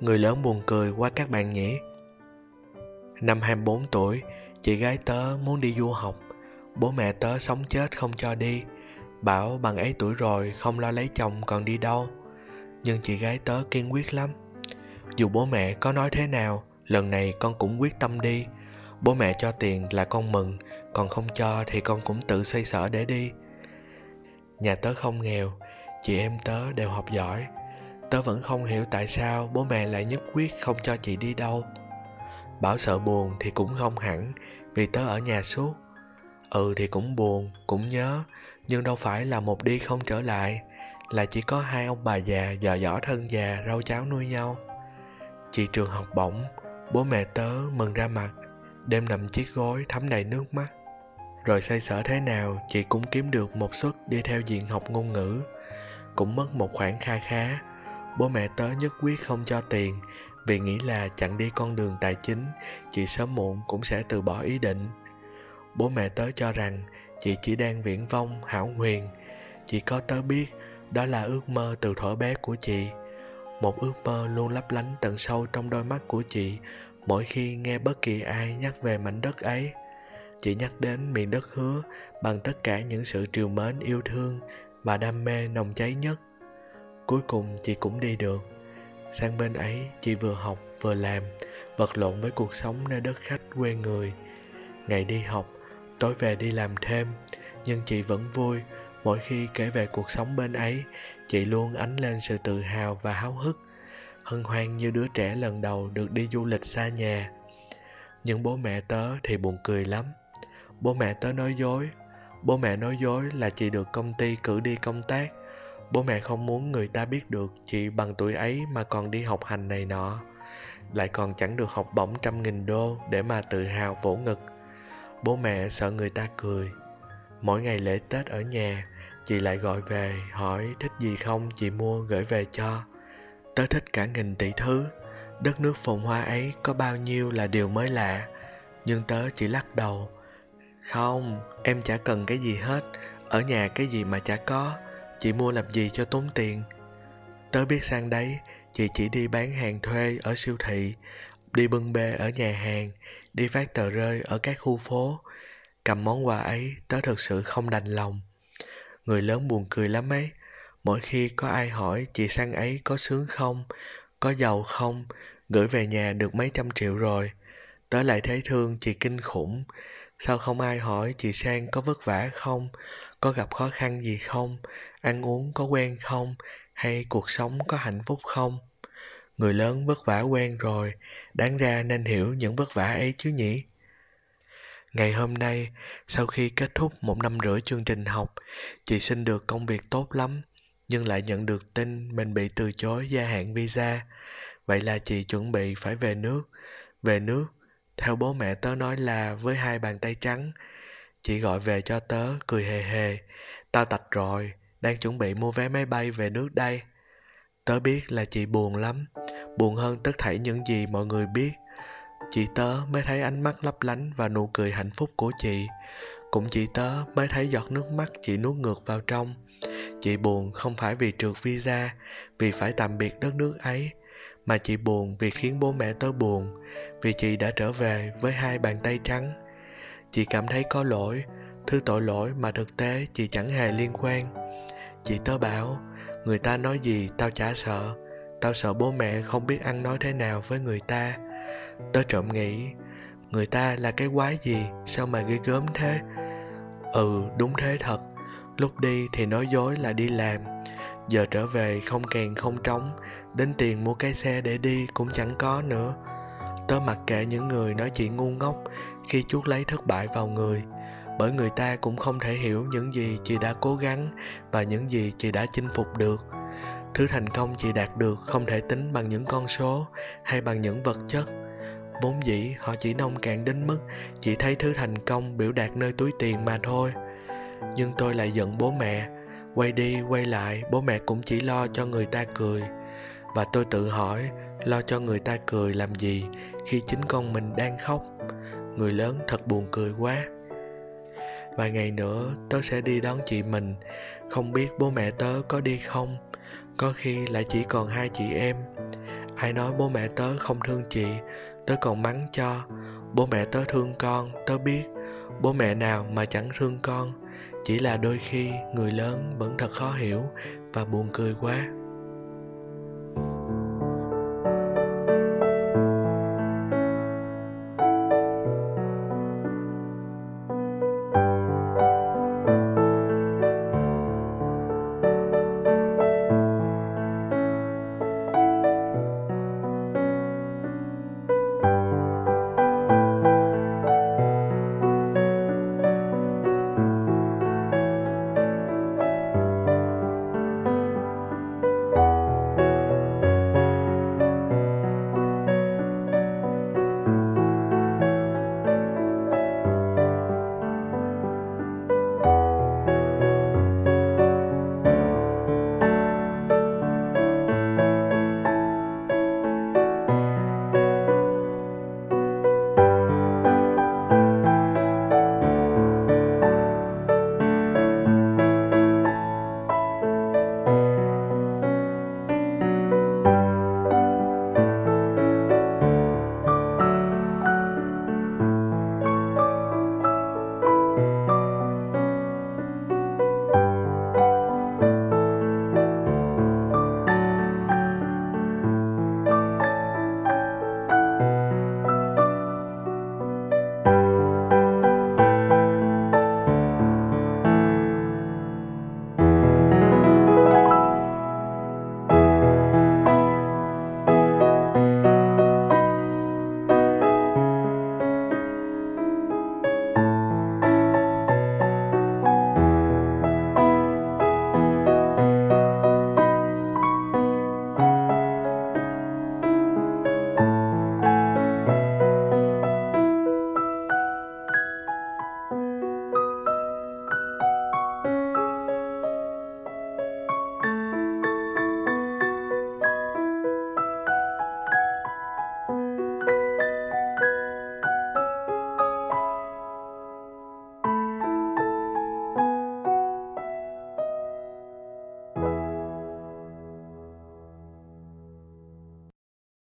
Người lớn buồn cười quá các bạn nhỉ? Năm 24 tuổi, Chị gái tớ muốn đi du học. Bố mẹ tớ sống chết không cho đi. Bảo bằng ấy tuổi rồi không lo lấy chồng còn đi đâu. Nhưng chị gái tớ kiên quyết lắm. Dù bố mẹ có nói thế nào, Lần này con cũng quyết tâm đi. Bố mẹ cho tiền là con mừng, Còn không cho thì con cũng tự xoay sở để đi. Nhà tớ không nghèo, Chị em tớ đều học giỏi. Tớ vẫn không hiểu tại sao bố mẹ lại nhất quyết không cho chị đi đâu. Bảo sợ buồn thì cũng không hẳn Vì tớ ở nhà suốt. Ừ thì cũng buồn, cũng nhớ Nhưng đâu phải là một đi không trở lại Là chỉ có hai ông bà già dò dỏ thân già rau cháo nuôi nhau. Chị trường học bổng Bố mẹ tớ mừng ra mặt Đêm nằm chiếc gối thấm đầy nước mắt. Rồi xây sở thế nào Chị cũng kiếm được một suất đi theo diện học ngôn ngữ Cũng mất một khoản kha khá. Bố mẹ tớ nhất quyết không cho tiền, Vì nghĩ là chặn đi con đường tài chính, Chị sớm muộn cũng sẽ từ bỏ ý định. Bố mẹ tớ cho rằng Chị chỉ đang viễn vong hảo huyền. Chỉ có tớ biết Đó là ước mơ từ thuở bé của chị. Một ước mơ luôn lấp lánh tận sâu trong đôi mắt của chị mỗi khi nghe bất kỳ ai nhắc về mảnh đất ấy. Chị nhắc đến miền đất hứa bằng tất cả những sự triều mến, yêu thương và đam mê nồng cháy nhất cuối cùng chị cũng đi được. Sang bên ấy, chị vừa học, vừa làm, vật lộn với cuộc sống nơi đất khách quê người. Ngày đi học, tối về đi làm thêm, nhưng chị vẫn vui. Mỗi khi kể về cuộc sống bên ấy, chị luôn ánh lên sự tự hào và háo hức, hân hoan như đứa trẻ lần đầu được đi du lịch xa nhà. Nhưng bố mẹ tớ thì buồn cười lắm. Bố mẹ tớ nói dối, bố mẹ nói dối là chị được công ty cử đi công tác bố mẹ không muốn người ta biết được chị bằng tuổi ấy mà còn đi học hành này nọ. Lại còn chẳng được học bổng trăm nghìn đô để mà tự hào vỗ ngực. Bố mẹ sợ người ta cười. Mỗi ngày lễ tết ở nhà, chị lại gọi về, hỏi thích gì không chị mua gửi về cho. Tớ thích cả nghìn tỷ thứ. Đất nước phồn hoa ấy có bao nhiêu là điều mới lạ. Nhưng tớ chỉ lắc đầu. Không, em chả cần cái gì hết. Ở nhà cái gì mà chả có chị mua làm gì cho tốn tiền? Tớ biết sang đấy, chị chỉ đi bán hàng thuê ở siêu thị, đi bưng bê ở nhà hàng, đi phát tờ rơi ở các khu phố. Cầm món quà ấy, tớ thực sự không đành lòng. Người lớn buồn cười lắm ấy. Mỗi khi có ai hỏi chị sang ấy có sướng không, có giàu không, gửi về nhà được mấy trăm triệu rồi. Tớ lại thấy thương chị kinh khủng. Sao không ai hỏi chị sang có vất vả không? Có gặp khó khăn gì không? Ăn uống có quen không? Hay cuộc sống có hạnh phúc không? Người lớn vất vả quen rồi, đáng ra nên hiểu những vất vả ấy chứ nhỉ? Ngày hôm nay, sau khi kết thúc một năm rưỡi chương trình học, chị xin được công việc tốt lắm, nhưng lại nhận được tin mình bị từ chối gia hạn visa. Vậy là chị chuẩn bị phải về nước. Về nước, theo bố mẹ tớ nói là với hai bàn tay trắng chị gọi về cho tớ, cười hề hề. Tao tạch rồi, đang chuẩn bị mua vé máy bay về nước đây. Tớ biết là chị buồn lắm. Buồn hơn tất thảy những gì mọi người biết. Chị tớ mới thấy ánh mắt lấp lánh và nụ cười hạnh phúc của chị. Cũng chị tớ mới thấy giọt nước mắt chị nuốt ngược vào trong. Chị buồn không phải vì trượt visa, vì phải tạm biệt đất nước ấy, mà chị buồn vì khiến bố mẹ tớ buồn, vì chị đã trở về với hai bàn tay trắng chị cảm thấy có lỗi. Thứ tội lỗi mà thực tế chị chẳng hề liên quan. Chị tớ bảo, người ta nói gì tao chả sợ. Tao sợ bố mẹ không biết ăn nói thế nào với người ta. Tớ trộm nghĩ, người ta là cái quái gì? Sao mà ghê gớm thế? Ừ đúng thế thật. Lúc đi thì nói dối là đi làm. Giờ trở về không kèn không trống, đến tiền mua cái xe để đi cũng chẳng có nữa tớ mặc kệ những người nói chị ngu ngốc khi chuốt lấy thất bại vào người, bởi người ta cũng không thể hiểu những gì chị đã cố gắng và những gì chị đã chinh phục được. Thứ thành công chị đạt được không thể tính bằng những con số hay bằng những vật chất. Vốn dĩ, họ chỉ nông cạn đến mức chỉ thấy thứ thành công biểu đạt nơi túi tiền mà thôi. Nhưng tôi lại giận bố mẹ, quay đi quay lại, bố mẹ cũng chỉ lo cho người ta cười. Và tôi tự hỏi lo cho người ta cười làm gì khi chính con mình đang khóc. Người lớn thật buồn cười quá. Vài ngày nữa, tớ sẽ đi đón chị mình. Không biết bố mẹ tớ có đi không? Có khi lại chỉ còn hai chị em. Ai nói bố mẹ tớ không thương chị, tớ còn mắng cho. Bố mẹ tớ thương con, tớ biết. Bố mẹ nào mà chẳng thương con? Chỉ là đôi khi người lớn vẫn thật khó hiểu và buồn cười quá.